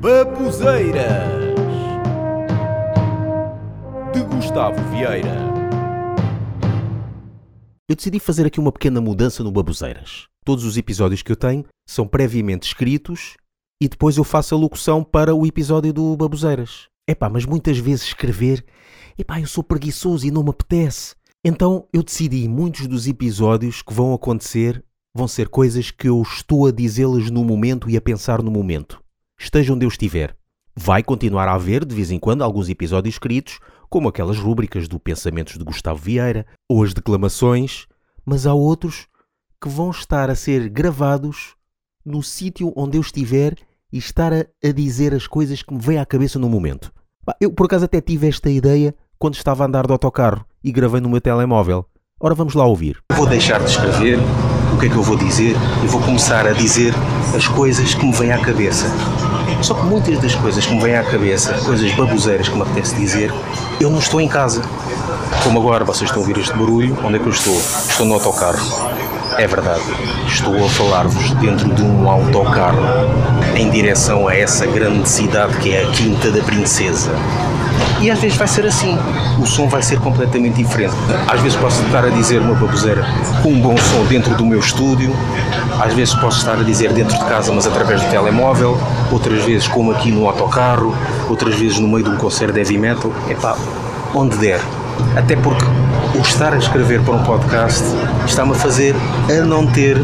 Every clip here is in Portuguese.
Babuzeiras de Gustavo Vieira. Eu decidi fazer aqui uma pequena mudança no Babuzeiras. Todos os episódios que eu tenho são previamente escritos e depois eu faço a locução para o episódio do Babuzeiras. Epá, mas muitas vezes escrever, epá, eu sou preguiçoso e não me apetece. Então eu decidi muitos dos episódios que vão acontecer vão ser coisas que eu estou a dizê-las no momento e a pensar no momento esteja onde eu estiver. Vai continuar a haver, de vez em quando, alguns episódios escritos, como aquelas rúbricas do Pensamentos de Gustavo Vieira ou as declamações, mas há outros que vão estar a ser gravados no sítio onde eu estiver e estar a, a, dizer as coisas que me vêm à cabeça no momento. Eu, por acaso, até tive esta ideia quando estava a andar de autocarro e gravei no meu telemóvel. Ora, vamos lá ouvir. Vou deixar de escrever o que é que eu vou dizer e vou começar a dizer as coisas que me vêm à cabeça. Só que muitas das coisas que me vêm à cabeça, coisas baboseiras que me apetece dizer, eu não estou em casa. Como agora vocês estão a ouvir este barulho, onde é que eu estou? Estou no autocarro. É verdade, estou a falar-vos dentro de um autocarro em direção a essa grande cidade que é a Quinta da Princesa. E às vezes vai ser assim, o som vai ser completamente diferente. Às vezes posso estar a dizer uma baboseira com um bom som dentro do meu estúdio, às vezes posso estar a dizer dentro de casa, mas através do telemóvel, outras vezes como aqui no autocarro, outras vezes no meio de um concerto de heavy metal. Epá, onde der. Até porque o estar a escrever para um podcast está-me a fazer a não ter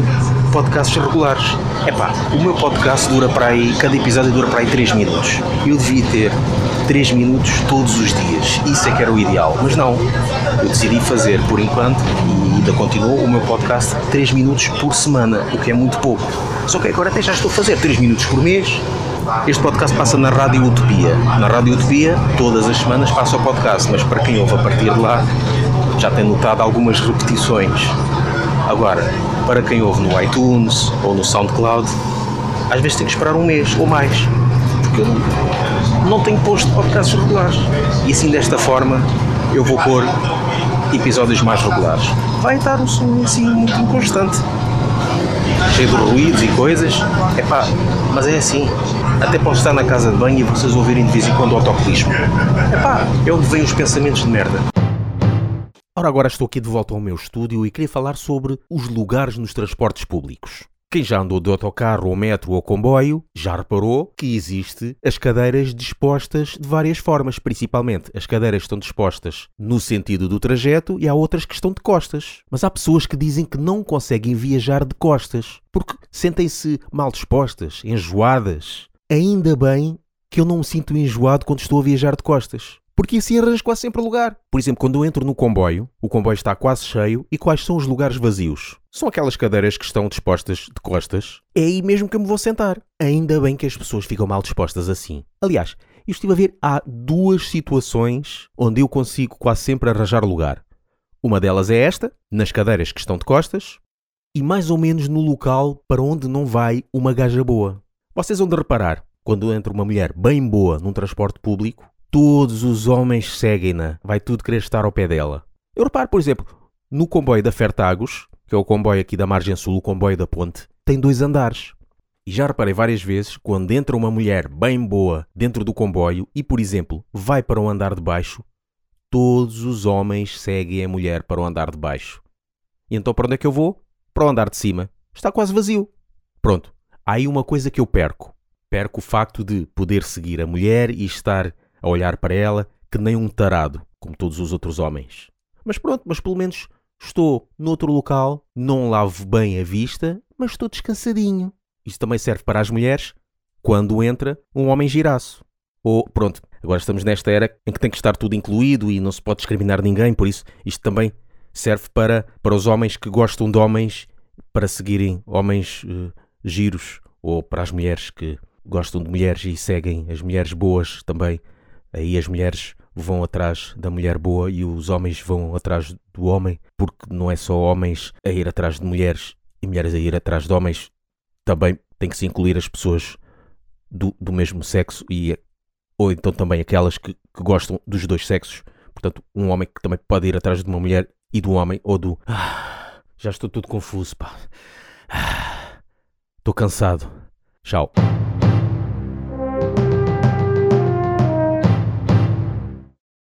podcasts regulares. Epá, o meu podcast dura para aí, cada episódio dura para aí 3 minutos. Eu devia ter 3 minutos todos os dias. Isso é que era o ideal. Mas não. Eu decidi fazer, por enquanto, ainda continuo, o meu podcast 3 minutos por semana, o que é muito pouco. Só que agora até já estou a fazer 3 minutos por mês. Este podcast passa na Rádio Utopia. Na Rádio Utopia, todas as semanas passa o podcast, mas para quem ouve a partir de lá, já tem notado algumas repetições. Agora, para quem ouve no iTunes ou no SoundCloud, às vezes tem que esperar um mês ou mais, porque eu não tenho posto podcasts regulares. E assim, desta forma, eu vou pôr episódios mais regulares. Vai estar um som assim muito inconstante, cheio de ruídos e coisas. Epá, mas é assim. Até posso estar na casa de banho e vocês ouvirem de vez em quando o autocolismo. Epá, é onde vêm os pensamentos de merda. Ora, agora estou aqui de volta ao meu estúdio e queria falar sobre os lugares nos transportes públicos. Quem já andou de autocarro ou metro ou comboio já reparou que existe as cadeiras dispostas de várias formas, principalmente as cadeiras estão dispostas no sentido do trajeto e há outras que estão de costas. Mas há pessoas que dizem que não conseguem viajar de costas porque sentem-se mal dispostas, enjoadas. Ainda bem que eu não me sinto enjoado quando estou a viajar de costas porque assim arranjo quase sempre lugar. Por exemplo, quando eu entro no comboio, o comboio está quase cheio e quais são os lugares vazios? São aquelas cadeiras que estão dispostas de costas. É aí mesmo que eu me vou sentar. Ainda bem que as pessoas ficam mal dispostas assim. Aliás, eu estive a ver, há duas situações onde eu consigo quase sempre arranjar lugar. Uma delas é esta, nas cadeiras que estão de costas, e mais ou menos no local para onde não vai uma gaja boa. Vocês vão de reparar, quando entra uma mulher bem boa num transporte público, todos os homens seguem-na, vai tudo querer estar ao pé dela. Eu reparo, por exemplo, no comboio da Fertagos, que é o comboio aqui da margem sul, o comboio da ponte, tem dois andares. E já reparei várias vezes, quando entra uma mulher bem boa dentro do comboio e, por exemplo, vai para o andar de baixo, todos os homens seguem a mulher para o andar de baixo. E então para onde é que eu vou? Para o andar de cima. Está quase vazio. Pronto. Há aí uma coisa que eu perco. Perco o facto de poder seguir a mulher e estar a olhar para ela que nem um tarado, como todos os outros homens. Mas pronto, mas pelo menos estou noutro local, não lavo bem a vista, mas estou descansadinho. Isto também serve para as mulheres quando entra um homem giraço. Ou, pronto, agora estamos nesta era em que tem que estar tudo incluído e não se pode discriminar ninguém, por isso isto também serve para, para os homens que gostam de homens para seguirem homens uh, giros ou para as mulheres que gostam de mulheres e seguem as mulheres boas também Aí as mulheres vão atrás da mulher boa e os homens vão atrás do homem, porque não é só homens a ir atrás de mulheres e mulheres a ir atrás de homens, também tem que se incluir as pessoas do, do mesmo sexo e ou então também aquelas que, que gostam dos dois sexos. Portanto, um homem que também pode ir atrás de uma mulher e do homem ou do. Ah, já estou tudo confuso, pá. Ah, estou cansado. Tchau.